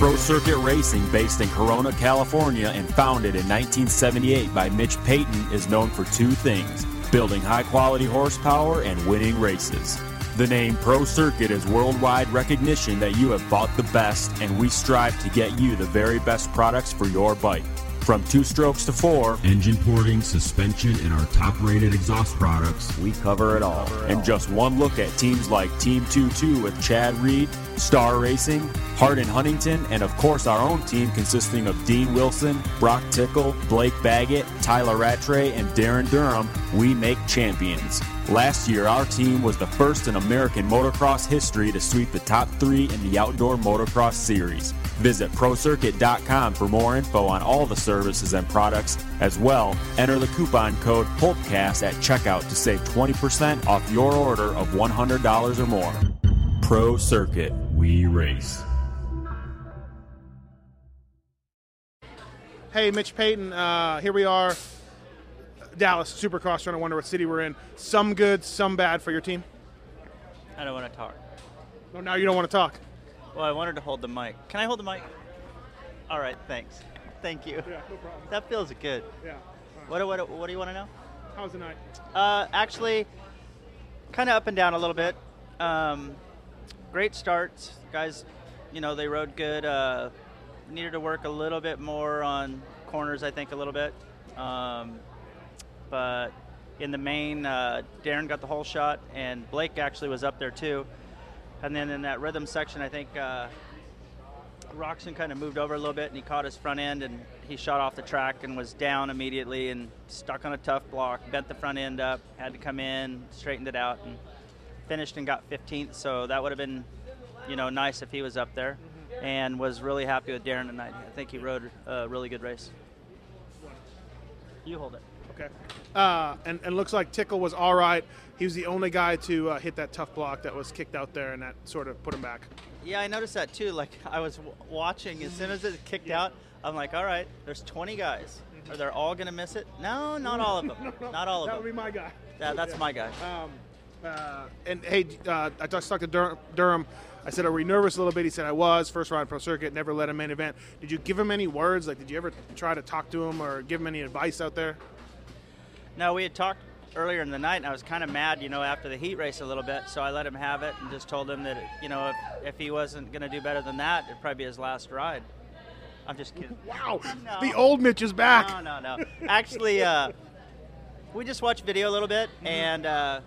Pro Circuit Racing, based in Corona, California, and founded in 1978 by Mitch Payton, is known for two things building high quality horsepower and winning races. The name Pro Circuit is worldwide recognition that you have bought the best, and we strive to get you the very best products for your bike. From two strokes to four, engine porting, suspension, and our top rated exhaust products, we cover it all. And just one look at teams like Team 2 2 with Chad Reed, Star Racing, Hart and Huntington, and of course our own team consisting of Dean Wilson, Broc Tickle, Blake Baggett, Tyla Rattray, and Darryn Durham, we make champions. Last year, our team was the first in American motocross history to sweep the top three in the Outdoor Motocross Series. Visit ProCircuit.com for more info on all the services and products. As well, enter the coupon code PULPCAST at checkout to save 20% off your order of $100 or more. Pro Circuit, we race. Hey, Mitch Payton, uh, here we are. Dallas Supercross trying to wonder what city we're in. Some good, some bad for your team. I don't want to talk. No, now you don't want to talk. Well, I wanted to hold the mic. Can I hold the mic? All right, thanks. Thank you. Yeah, no problem. That feels good. Yeah. What, what, what do you want to know? How's the night? Uh, actually, kind of up and down a little bit. Um, great starts, guys. You know they rode good. Uh, needed to work a little bit more on corners, I think, a little bit. Um, but in the main, uh, Darryn got the whole shot, and Blake actually was up there too. And then in that rhythm section, I think uh, Roxon kind of moved over a little bit, and he caught his front end, and he shot off the track and was down immediately and stuck on a tough block, bent the front end up, had to come in, straightened it out, and finished and got 15th. So that would have been, you know, nice if he was up there, and was really happy with Darryn tonight. I think he rode a really good race. You hold it. Okay. Uh, and, and looks like Tickle was all right. He was the only guy to uh, hit that tough block that was kicked out there, and that sort of put him back. Yeah, I noticed that too. Like I was w- watching, as soon as it kicked yeah. out, I'm like, all right, there's 20 guys. Are they all going to miss it? No, not all of them. no, no, not all of that them. That would be my guy. Yeah, that's yeah. my guy. Um, uh, and hey, uh, I just talked to Dur- Durham. I said, "Are we nervous a little bit?" He said, "I was." First round pro circuit, never led a main event. Did you give him any words? Like, did you ever try to talk to him or give him any advice out there? No, we had talked earlier in the night, and I was kind of mad, you know, after the heat race a little bit. So I let him have it and just told him that, you know, if, if he wasn't going to do better than that, it'd probably be his last ride. I'm just kidding. Wow, no. the old Mitch is back. No, no, no. Actually, uh, we just watched video a little bit, Mm-hmm. and uh,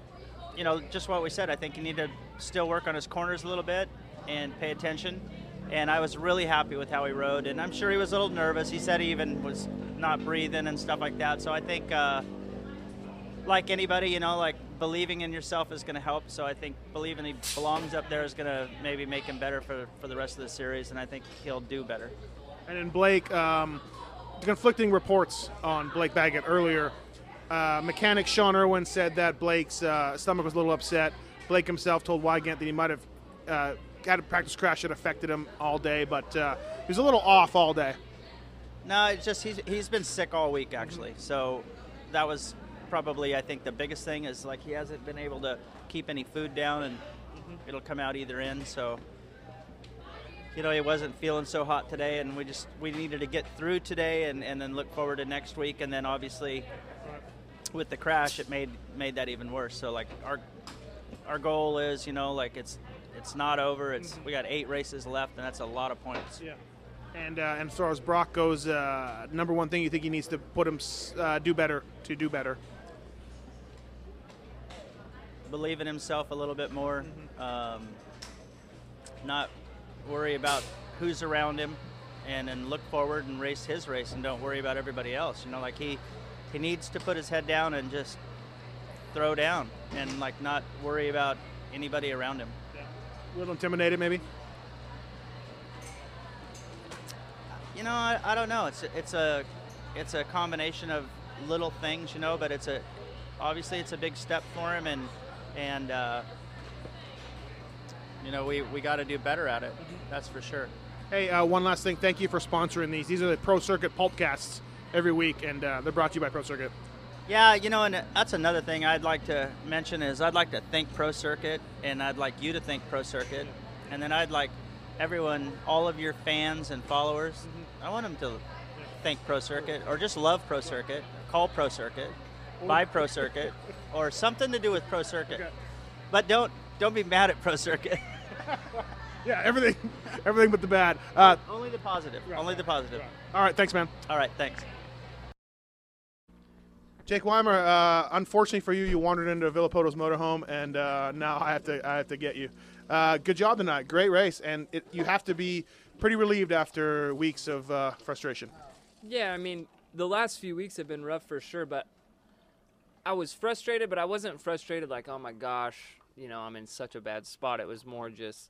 you know, just what we said. I think he need to still work on his corners a little bit and pay attention. And I was really happy with how he rode, and I'm sure he was a little nervous. He said he even was not breathing and stuff like that. So I think. Uh, like anybody, you know, like believing in yourself is going to help. So I think believing he belongs up there is going to maybe make him better for, for the rest of the series, and I think he'll do better. And then Blake, um, conflicting reports on Blake Baggett earlier. Uh, mechanic Sean Irwin said that Blake's uh, stomach was a little upset. Blake himself told Weigandt that he might have uh, had a practice crash that affected him all day, but uh, he was a little off all day. No, it's just he's, he's been sick all week, actually. Mm-hmm. So that was probably I think the biggest thing is like he hasn't been able to keep any food down and mm-hmm. it'll come out either end. So you know he wasn't feeling so hot today, and we just we needed to get through today and, and then look forward to next week, and then obviously with the crash it made made that even worse. So like our our goal is you know like it's it's not over. It's we got eight races left, and that's a lot of points. Yeah. And uh, and as far as Broc goes, uh, number one thing you think he needs to put him uh, do better to do better. Believe in himself a little bit more. Mm-hmm. Um, not worry about who's around him, and then look forward and race his race, and don't worry about everybody else. You know, like he he needs to put his head down and just throw down, and like not worry about anybody around him. A little intimidated, maybe. You know, I, I don't know. It's a, it's a it's a combination of little things, you know, but it's a obviously it's a big step for him, and and uh, you know we we got to do better at it. Mm-hmm. That's for sure. Hey, uh, one last thing. Thank you for sponsoring these. These are the Pro Circuit Pulpcasts every week, and uh, they're brought to you by Pro Circuit. Yeah, you know, and that's another thing I'd like to mention is I'd like to thank Pro Circuit, and I'd like you to thank Pro Circuit, and then I'd like everyone, all of your fans and followers, I want them to thank Pro Circuit or just love Pro Circuit, call Pro Circuit, buy Pro Circuit, or something to do with Pro Circuit. Okay. But don't don't be mad at Pro Circuit. Yeah, everything, everything but the bad. Uh, Only the positive. Only the positive. all right, thanks, man. All right, thanks. Jake Weimer, uh, unfortunately for you, you wandered into Villopoto's motorhome, and uh, now I have to I have to get you. Uh, good job tonight, great race, and it, you have to be pretty relieved after weeks of uh, frustration. Yeah, I mean, the last few weeks have been rough for sure, but I was frustrated, but I wasn't frustrated like, oh my gosh, you know, I'm in such a bad spot. It was more just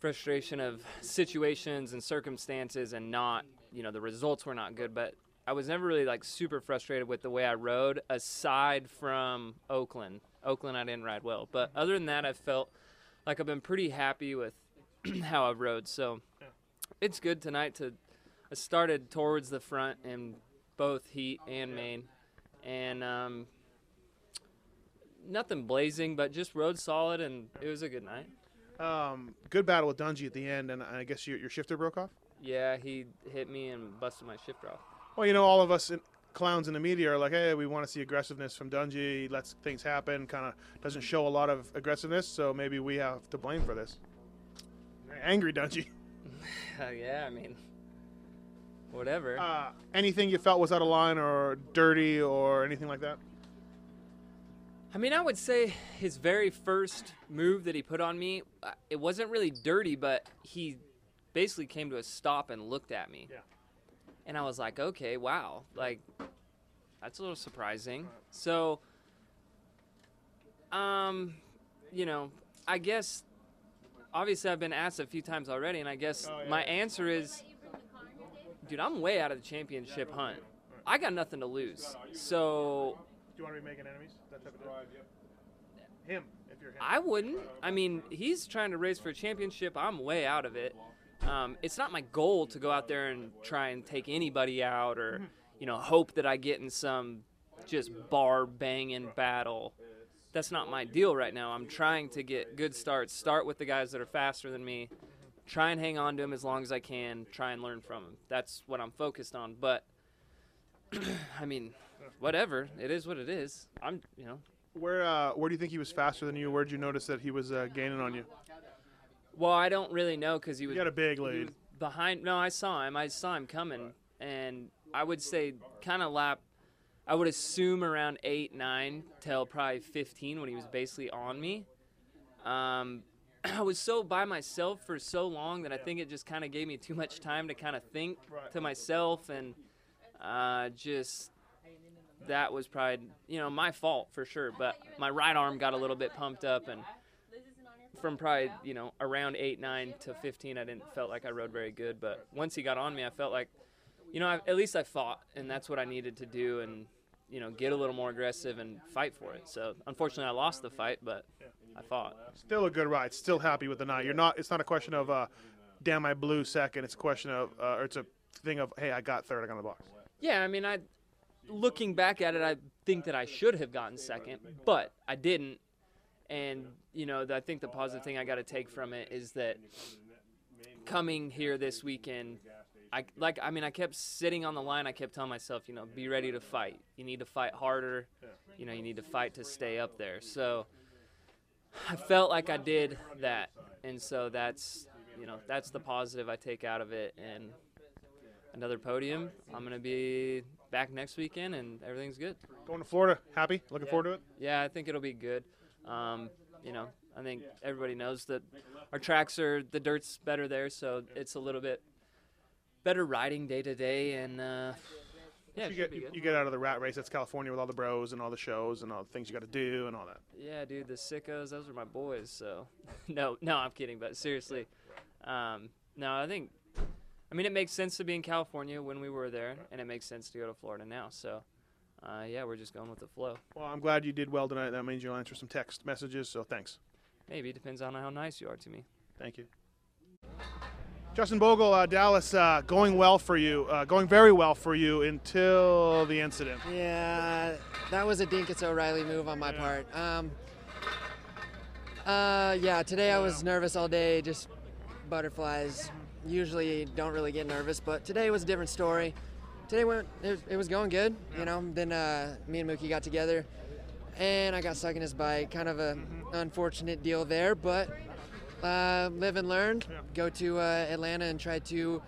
frustration of situations and circumstances and not, you know, the results were not good, but I was never really like super frustrated with the way I rode aside from Oakland. Oakland I didn't ride well, but other than that I felt like I've been pretty happy with how I've rode. So it's good tonight to I started towards the front in both heat and main, and um, nothing blazing, but just rode solid, and it was a good night. Um, good battle with Dungey at the end, and I guess your, your shifter broke off. Yeah, he hit me and busted my shifter off. Well, you know, all of us in, clowns in the media are like, hey, we want to see aggressiveness from Dungey. He lets things happen. Kind of doesn't show a lot of aggressiveness, so maybe we have to blame for this. Angry Dungey. Uh, yeah, I mean, whatever. Uh, anything you felt was out of line or dirty or anything like that? I mean, I would say his very first move that he put on me, uh, it wasn't really dirty, but he basically came to a stop and looked at me. Yeah. And I was like, okay, wow, like that's a little surprising. So, um, you know, I guess obviously I've been asked a few times already, and I guess Oh, yeah. my answer is, dude, I'm way out of the championship hunt. I got nothing to lose. So Do you want to be making enemies? That type of thing? Him, if you're him. I wouldn't. I mean, he's trying to race for a championship. I'm way out of it. Um, it's not my goal to go out there and try and take anybody out or, you know, hope that I get in some just bar banging battle. That's not my deal right now. I'm trying to get good starts, start with the guys that are faster than me, try and hang on to them as long as I can, try and learn from them. That's what I'm focused on. But, I mean, whatever. It is what it is. I'm, you know, Where uh, where do you think he was faster than you? Where did you notice that he was uh, gaining on you? Well, I don't really know because he was. You got a big lead. behind. No, I saw him. I saw him coming, and I would say kind of lap. I would assume around eight, nine till probably fifteen when he was basically on me. Um, I was so by myself for so long that I think it just kind of gave me too much time to kind of think to myself and uh, just that was probably you know my fault for sure. But my right arm got a little bit pumped up and from probably you know around eight nine to 15 i didn't felt like i rode very good but once he got on me i felt like you know I, at least i fought and that's what i needed to do and you know get a little more aggressive and fight for it so unfortunately i lost the fight but i fought Still a good ride. Still happy with the night. You're not. It's not a question of, uh, damn, I blew second. It's a question of, uh, or it's a thing of, hey, I got third. I got in the box. yeah i mean i looking back at it i think that i should have gotten second but i didn't and you know i think the positive thing i got to take from it is that coming here this weekend I like I mean I kept sitting on the line I kept telling myself you know be ready to fight you need to fight harder you know you need to fight to stay up there so I felt like I did that and so that's you know that's the positive I take out of it and another podium I'm going to be back next weekend and everything's good Going to Florida. Happy. Looking forward to it. yeah, I think it'll be good. Um, you know, I think everybody knows that our tracks are the dirt's better there, so it's a little bit better riding day to day, and uh, yeah, You get be you, good. you get out of the rat race. That's California with all the bros and all the shows and all the things you got to do and all that. Yeah, dude, the sickos, those are my boys. So, no, no, I'm kidding, but seriously, um, no, I think, I mean, it makes sense to be in California when we were there, and it makes sense to go to Florida now. So, uh, yeah, we're just going with the flow. Well, I'm glad you did well tonight. That means you'll answer some text messages. So thanks. Maybe depends on how nice you are to me. Thank you. Justin Bogle, uh, Dallas, uh, going well for you, uh, going very well for you until the incident. Yeah, that was a Dinkins O'Reilly move on my Yeah. part. Um, uh, yeah, today I was nervous all day, just butterflies. Usually don't really get nervous, but today was a different story. Today went it, it was going good, you know. Then uh, me and Mookie got together, and I got stuck in his bike. Kind of a unfortunate deal there, but uh, live and learn. Go to uh, Atlanta and try to,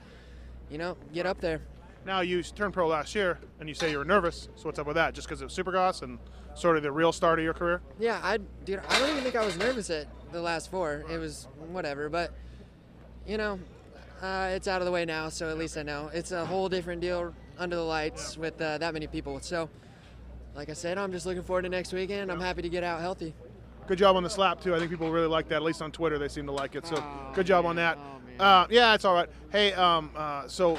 you know, get up there. Now you turned pro last year, and you say you were nervous. So what's up with that? Just because of Supercross and sort of the real start of your career? Yeah, I dude, I don't even think I was nervous at the last four. It was whatever, but you know, uh, it's out of the way now, so at least I know it's a whole different deal under the lights with uh, that many people. So, like I said, I'm just looking forward to next weekend. I'm happy to get out healthy. Good job on the slap too. I think people really like that. At least on Twitter, they seem to like it. So Oh, good job on that. Oh. Uh, yeah, it's all right. Hey, um, uh, so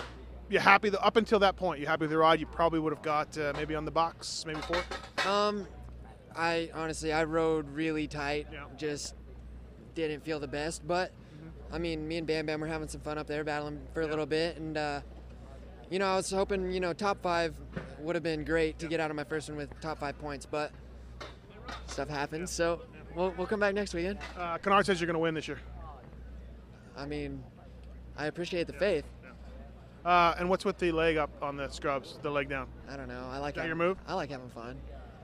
you happy? The, up until that point, you happy with the ride? You probably would have got uh, maybe on the box, maybe four. Um, I honestly I rode really tight. Yeah. Just didn't feel the best, but I mean, me and Bam Bam were having some fun up there, battling for a little bit, and uh, you know, I was hoping you know top five would have been great to get out of my first one with top five points, but stuff happens. So we'll we'll come back next weekend. Uh, Kennard says you're going to win this year. I mean, I appreciate the faith. Uh, and what's with the leg up on the scrubs? The leg down. I don't know. I like having, your move? I like having fun.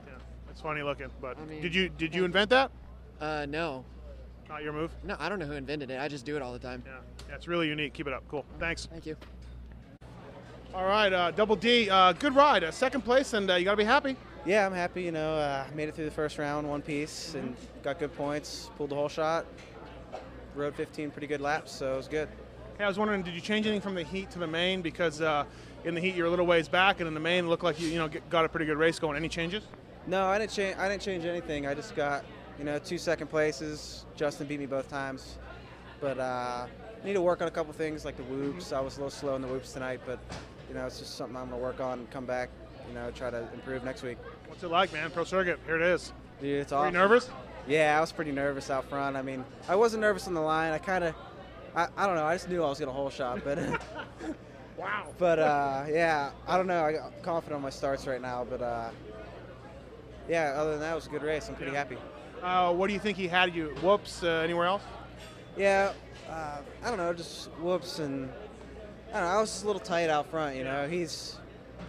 Yeah, it's funny looking. But I mean- did you did you invent that? Uh, no, Not your move. no, I don't know who invented it. I just do it all the time. Yeah, yeah it's really unique. Keep it up. Cool. Thanks. Thank you. All right, uh, Double D, uh, good ride, uh, second place, and uh, you got to be happy. Yeah, I'm happy. You know, uh, made it through the first round, one piece, and got good points. Pulled the whole shot. Rode 15 pretty good laps, so it was good. Hey, I was wondering, did you change anything from the heat to the main? Because uh, in the heat you're a little ways back, and in the main it looked like you you know get, got a pretty good race going. Any changes? No, I didn't change. I didn't change anything. I just got, you know, two second places. Justin beat me both times, but uh, need to work on a couple things like the whoops. I was a little slow in the whoops tonight, but you know, it's just something I'm gonna work on and come back. You know, try to improve next week. What's it like, man? Pro circuit, here it is. Dude, it's Are you nervous? Yeah, I was pretty nervous out front. I mean, I wasn't nervous on the line. I kind of, I, I don't know. I just knew I was gonna hole shot, but Wow. but uh, yeah, I don't know. I got confident on my starts right now, but uh, yeah. Other than that, it was a good race. I'm pretty happy. Uh, what do you think he had you? Whoops. Uh, anywhere else? Yeah, uh, I don't know. Just whoops and I don't know. I was just a little tight out front. You know, he's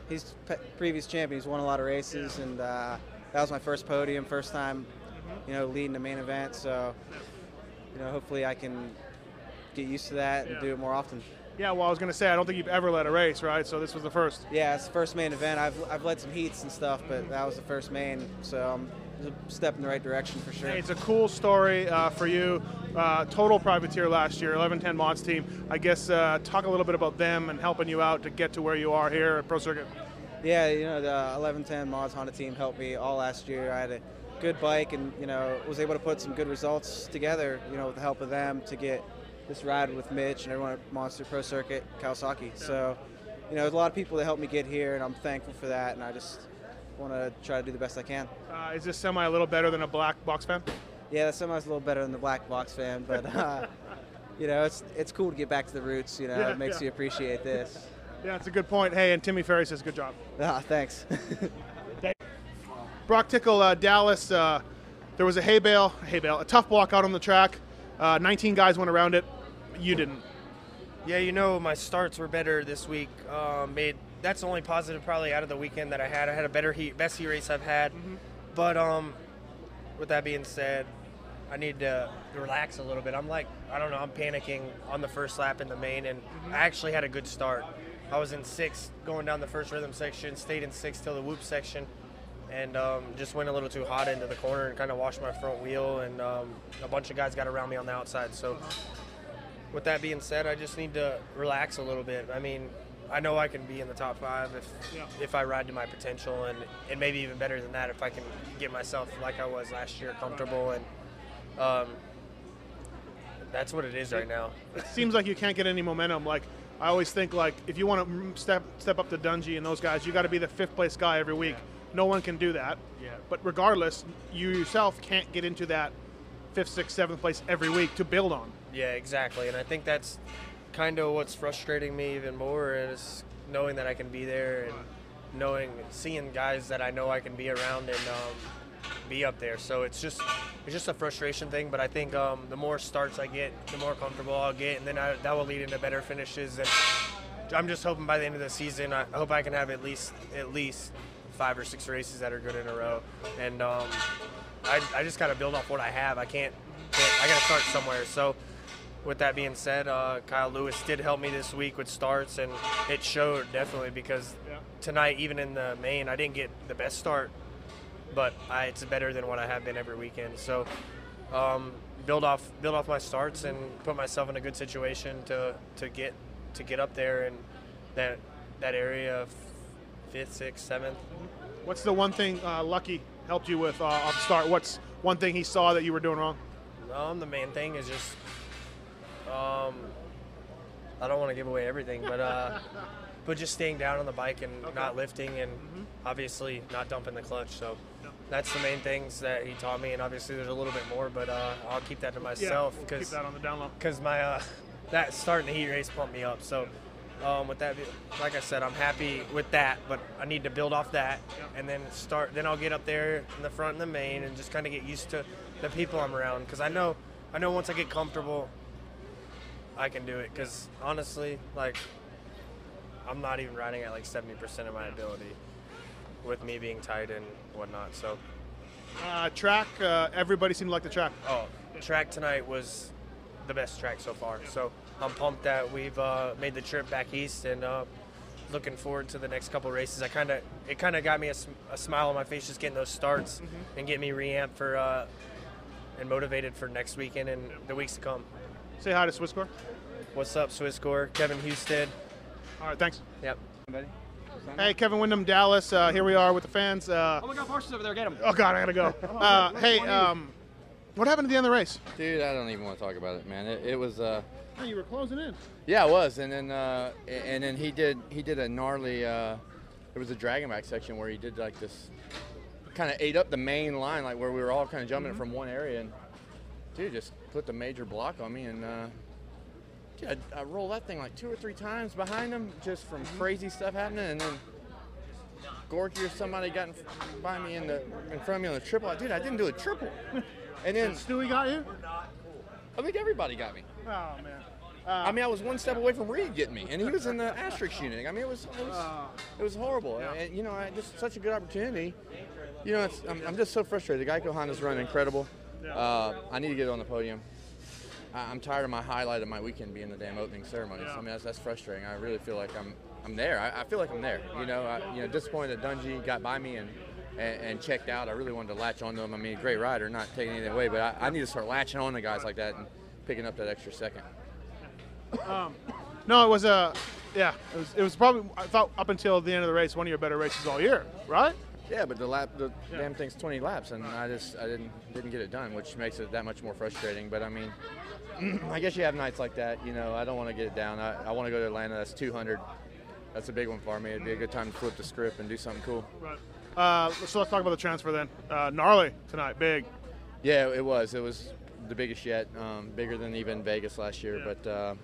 he's pe- previous champion. He's won a lot of races, and uh, that was my first podium, first time, you know, leading the main event. So, you know, hopefully I can get used to that and do it more often. Yeah. Well, I was gonna say I don't think you've ever led a race, right? So this was the first. Yeah, it's the first main event. I've, I've led some heats and stuff, but that was the first main, so um, it was a step in the right direction for sure. Hey, it's a cool story uh, for you. Uh, total privateer last year, 1110 Mods team. I guess uh, talk a little bit about them and helping you out to get to where you are here at Pro Circuit. Yeah, you know, the 1110 Mods Honda team helped me all last year. I had a good bike and, you know, was able to put some good results together, you know, with the help of them to get this ride with Mitch and everyone at Monster Pro Circuit, Kawasaki. So, you know, there's a lot of people that helped me get here, and I'm thankful for that, and I just want to try to do the best I can. Uh, is this semi a little better than a black box fan? Yeah, the semi's a little better than the black box fan, but, uh, you know, it's, it's cool to get back to the roots, you know, Yeah, it makes yeah. you appreciate this. Yeah, it's a good point. Hey, and Timmy Ferry says good job. Ah, thanks. Broc Tickle, uh, Dallas. Uh, there was a hay bale, hay bale, a tough block out on the track. Uh, 19 guys went around it. You didn't. Yeah, you know, my starts were better this week. Um, made that's the only positive probably out of the weekend that I had. I had a better heat, best heat race I've had. But um, with that being said, I need to relax a little bit. I'm like, I don't know, I'm panicking on the first lap in the main, and I actually had a good start. I was in sixth going down the first rhythm section, stayed in sixth till the whoop section, and um, just went a little too hot into the corner and kind of washed my front wheel, and um, a bunch of guys got around me on the outside. So with that being said, I just need to relax a little bit. I mean, I know I can be in the top five if Yeah. if I ride to my potential, and and maybe even better than that if I can get myself like I was last year, comfortable, and um, that's what it is right now. It seems like you can't get any momentum. Like I always think, like if you want to step step up to Dungey and those guys, you got to be the fifth place guy every week. No one can do that. Yeah. But regardless, you yourself can't get into that fifth, sixth, seventh place every week to build on. Yeah, exactly. And I think that's kind of what's frustrating me even more is knowing that I can be there and knowing, seeing guys that I know I can be around and um, be up there. So it's just it's just a frustration thing. But I think um, the more starts I get, the more comfortable I'll get, and then I, that will lead into better finishes. And I'm just hoping by the end of the season, I hope I can have at least at least five or six races that are good in a row. And um, I, I just got to build off what I have. I can't, can't I got to start somewhere. So with that being said, uh, Kyle Lewis did help me this week with starts, and it showed definitely because tonight, even in the main, I didn't get the best start, but I, it's better than what I have been every weekend. So um, build off build off my starts and put myself in a good situation to, to get to get up there in that that area of fifth, sixth, seventh. What's the one thing uh, Lucky helped you with uh, off the start? What's one thing he saw that you were doing wrong? Um, the main thing is just um, I don't want to give away everything, but uh, but just staying down on the bike and not lifting, and obviously not dumping the clutch. So that's the main things that he taught me, and obviously there's a little bit more, but uh, I'll keep that to myself keep because that on the down because my uh, that starting the heat race pumped me up. So um, with that, like I said, I'm happy with that, but I need to build off that and then start. Then I'll get up there in the front and the main and just kind of get used to the people I'm around because I know I know once I get comfortable, I can do it. Because honestly, like I'm not even riding at like 70% of my ability with me being tight and whatnot. So Uh, track, uh, everybody seemed to like the track. Oh, track tonight was the best track so far. So I'm pumped that we've uh, made the trip back east and uh, looking forward to the next couple races. I kind of it kind of got me a, a smile on my face just getting those starts and get me reamped for uh, and motivated for next weekend and the weeks to come. Say hi to Swisscore. What's up, Swisscore? Kevin Houston. All right, thanks. Yep. Hey, Kevin Windham, Dallas. Uh, here we are with the fans. Uh, Oh my God, Parsons over there, get him. oh God, I gotta go. Uh, hey, um, what happened at the end of the race? Dude, I don't even want to talk about it, man. It, it was, uh, Hey, you were closing in. yeah, it was, and then, uh, and then he did, he did a gnarly. Uh, there was a dragon back section where he did like this, kind of ate up the main line, like where we were all kind of jumping it from one area, and dude just put the major block on me, and uh, dude, I, I rolled that thing like two or three times behind him, just from crazy stuff happening, and then. Gorky or somebody got in, by me in the in front of me on the triple. Dude, I didn't do a triple. And then Stewie got you? I think everybody got me. Oh man. I mean, I was one step away from Reed getting me, and he was in the asterisk unit. I mean, it was it was, it was horrible. And you know, I, just such a good opportunity. You know, it's, I'm, I'm just so frustrated. The Geico Honda's running incredible. Uh, I need to get on the podium. I, I'm tired of my highlight of my weekend being the damn opening ceremonies. I mean, that's, that's frustrating. I really feel like I'm I'm there. I, I feel like I'm there. You know, I, you know, disappointed that Dungey got by me and. And, and checked out. I really wanted to latch onto him. I mean, great rider, not taking anything away, but I, I need to start latching on to guys like that and picking up that extra second. Um, no, it was a, yeah, it was, it was probably I thought up until the end of the race one of your better races all year, right? Yeah, but the lap, the damn thing's 20 laps, and I just I didn't didn't get it done, which makes it that much more frustrating. But I mean, I guess you have nights like that. You know, I don't want to get it down. I, I want to go to Atlanta. That's 200. That's a big one for me. It'd be a good time to flip the script and do something cool. Right. Uh, so let's talk about the transfer then. Uh, gnarly tonight, big. Yeah, it was. It was the biggest yet, um, bigger than even Vegas last year. But uh,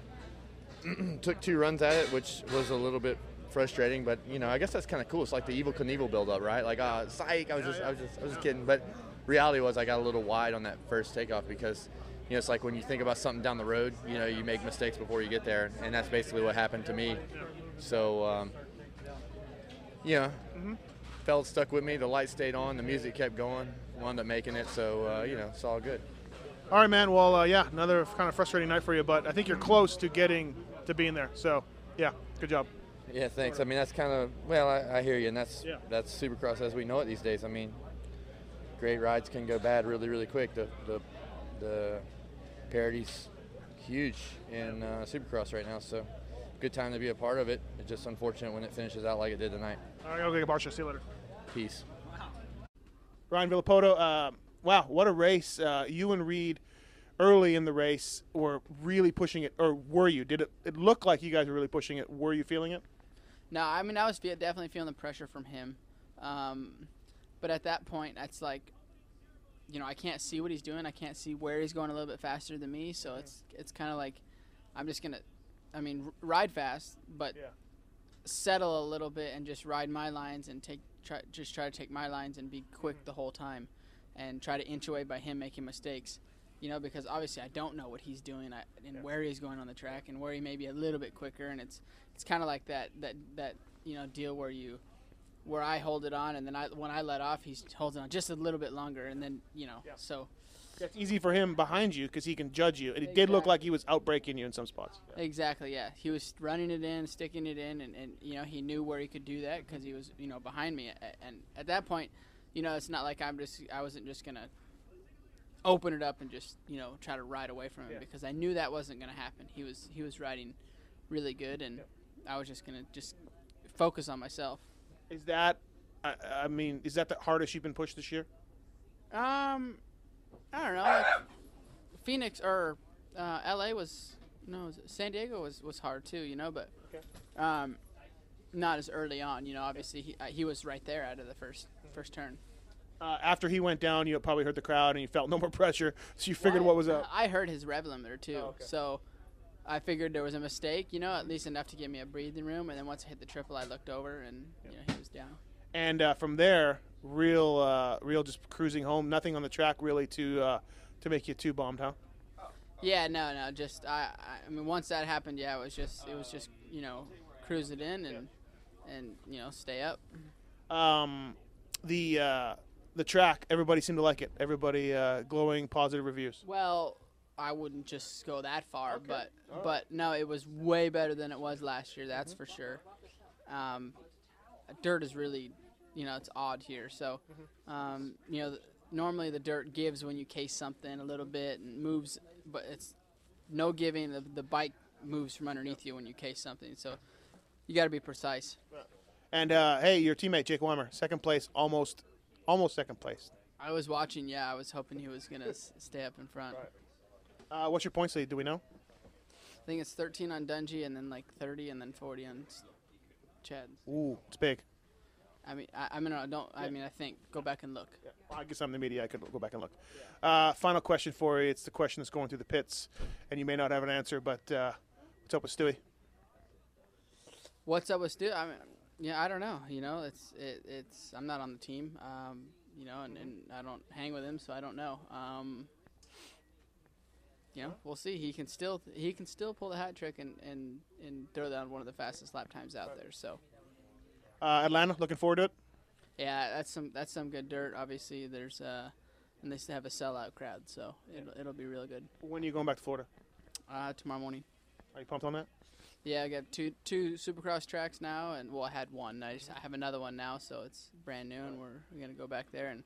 took two runs at it, which was a little bit frustrating. But you know, I guess that's kind of cool. It's like the Evel Knievel build up, right? Like, uh, psych. I was just, I was just, I was just kidding. But reality was, I got a little wide on that first takeoff because. You know, it's like when you think about something down the road, you know, you make mistakes before you get there, and that's basically what happened to me. So, um, you know, felt stuck with me. The light stayed on, the music kept going. Wound up making it, so uh, you know, it's all good. All right, man. Well, uh, yeah, another kind of frustrating night for you, but I think you're close to getting to being there. So, yeah, good job. Yeah, thanks. I mean, that's kind of well, I, I hear you, and that's Yeah. that's Supercross as we know it these days. I mean, great rides can go bad really, really quick. The the the parity's huge in uh, Supercross right now, so good time to be a part of it. It's just unfortunate when it finishes out like it did tonight. All right, I'll get a Barsha. See you later. Peace. Wow. Ryan Villopoto, uh, wow, what a race. Uh, you and Reed early in the race were really pushing it, or were you? Did it, it look like you guys were really pushing it? Were you feeling it? No, I mean I was fe- definitely feeling the pressure from him, um, but at that point, it's like, you know, I can't see what he's doing. I can't see where he's going a little bit faster than me. So it's it's kind of like, I'm just gonna, I mean, r- ride fast, but Yeah. settle a little bit and just ride my lines and take try just try to take my lines and be quick the whole time. and try to inch away by him making mistakes. You know, because obviously I don't know what he's doing I, and where he's going on the track and where he may be a little bit quicker. And it's it's kind of like that that that you know deal where you where I hold it on and then I when I let off, he's holding on just a little bit longer, and then you know so. It's easy for him behind you because he can judge you. And it did look like he was outbreaking you in some spots. Exactly. Yeah, he was running it in, sticking it in, and, and you know he knew where he could do that because he was you know behind me. And at that point, you know it's not like I'm just I wasn't just gonna open it up and just you know try to ride away from him because I knew that wasn't gonna happen. He was he was riding really good, and I was just gonna just focus on myself. Is that, I, I mean, is that the hardest you've been pushed this year? Um, I don't know. Like Phoenix or uh, L.A. was no, San Diego was, was hard too, you know, but um, not as early on. You know, obviously he uh, he was right there out of the first first turn. Uh, after he went down, you probably heard the crowd and you felt no more pressure, so you figured what was up. I heard his rev limiter too, Oh, okay. so I figured there was a mistake. You know, at least enough to give me a breathing room. And then once I hit the triple, I looked over and you know he was down. And uh, from there, real, uh, real, just cruising home. Nothing on the track really to uh, to make you too bombed, huh? Yeah, no, no. Just I, I, mean, once that happened, yeah, it was just, it was just, you know, cruise it in and, and you know, stay up. Um, the uh, the track, everybody seemed to like it. Everybody uh, glowing positive reviews. Well, I wouldn't just go that far, but, but no, it was way better than it was last year. That's for sure. Um, dirt is really, you know, it's odd here. So, um, you know, th- normally the dirt gives when you case something a little bit and moves, but it's no giving. The, the bike moves from underneath you when you case something. So, you got to be precise. And uh, hey, your teammate Jake Weimer, second place, almost, almost second place. I was watching. Yeah, I was hoping he was gonna s- stay up in front. Uh, what's your points lead? Do we know? I think it's 13 on Dungey, and then like 30, and then 40 on S- Chad. Ooh, it's big. I mean, I, I mean, I don't. I mean, I think go back and look. Well, I guess I'm the media. I could go back and look. Uh, final question for you. It's the question that's going through the pits, and you may not have an answer, but uh, what's up with Stewie? What's up with Stewie? I mean, yeah, I don't know. You know, it's it, it's. I'm not on the team. Um, you know, and, and I don't hang with him, so I don't know. Um, you know, we'll see. He can still he can still pull the hat trick and and and throw down one of the fastest lap times out there. So. Uh, Atlanta, looking forward to it. Yeah, that's some that's some good dirt. Obviously, there's uh, and they still have a sellout crowd, so it'll, it'll be real good. When are you going back to Florida? Uh, tomorrow morning. Are you pumped on that? Yeah, I got two two Supercross tracks now, and well, I had one. I just I have another one now, so it's brand new, and we're, we're gonna go back there and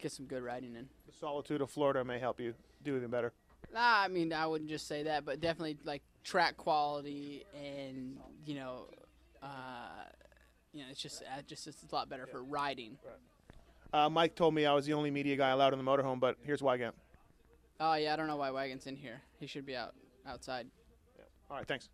get some good riding in. The solitude of Florida may help you do even better. Nah, I mean I wouldn't just say that, but definitely like track quality and you know, uh, you know, it's just uh, just it's a lot better for riding. Uh, Mike told me I was the only media guy allowed in the motorhome, but here's Weigandt. Oh yeah, I don't know why Wagon's in here. He should be out outside. All right, thanks.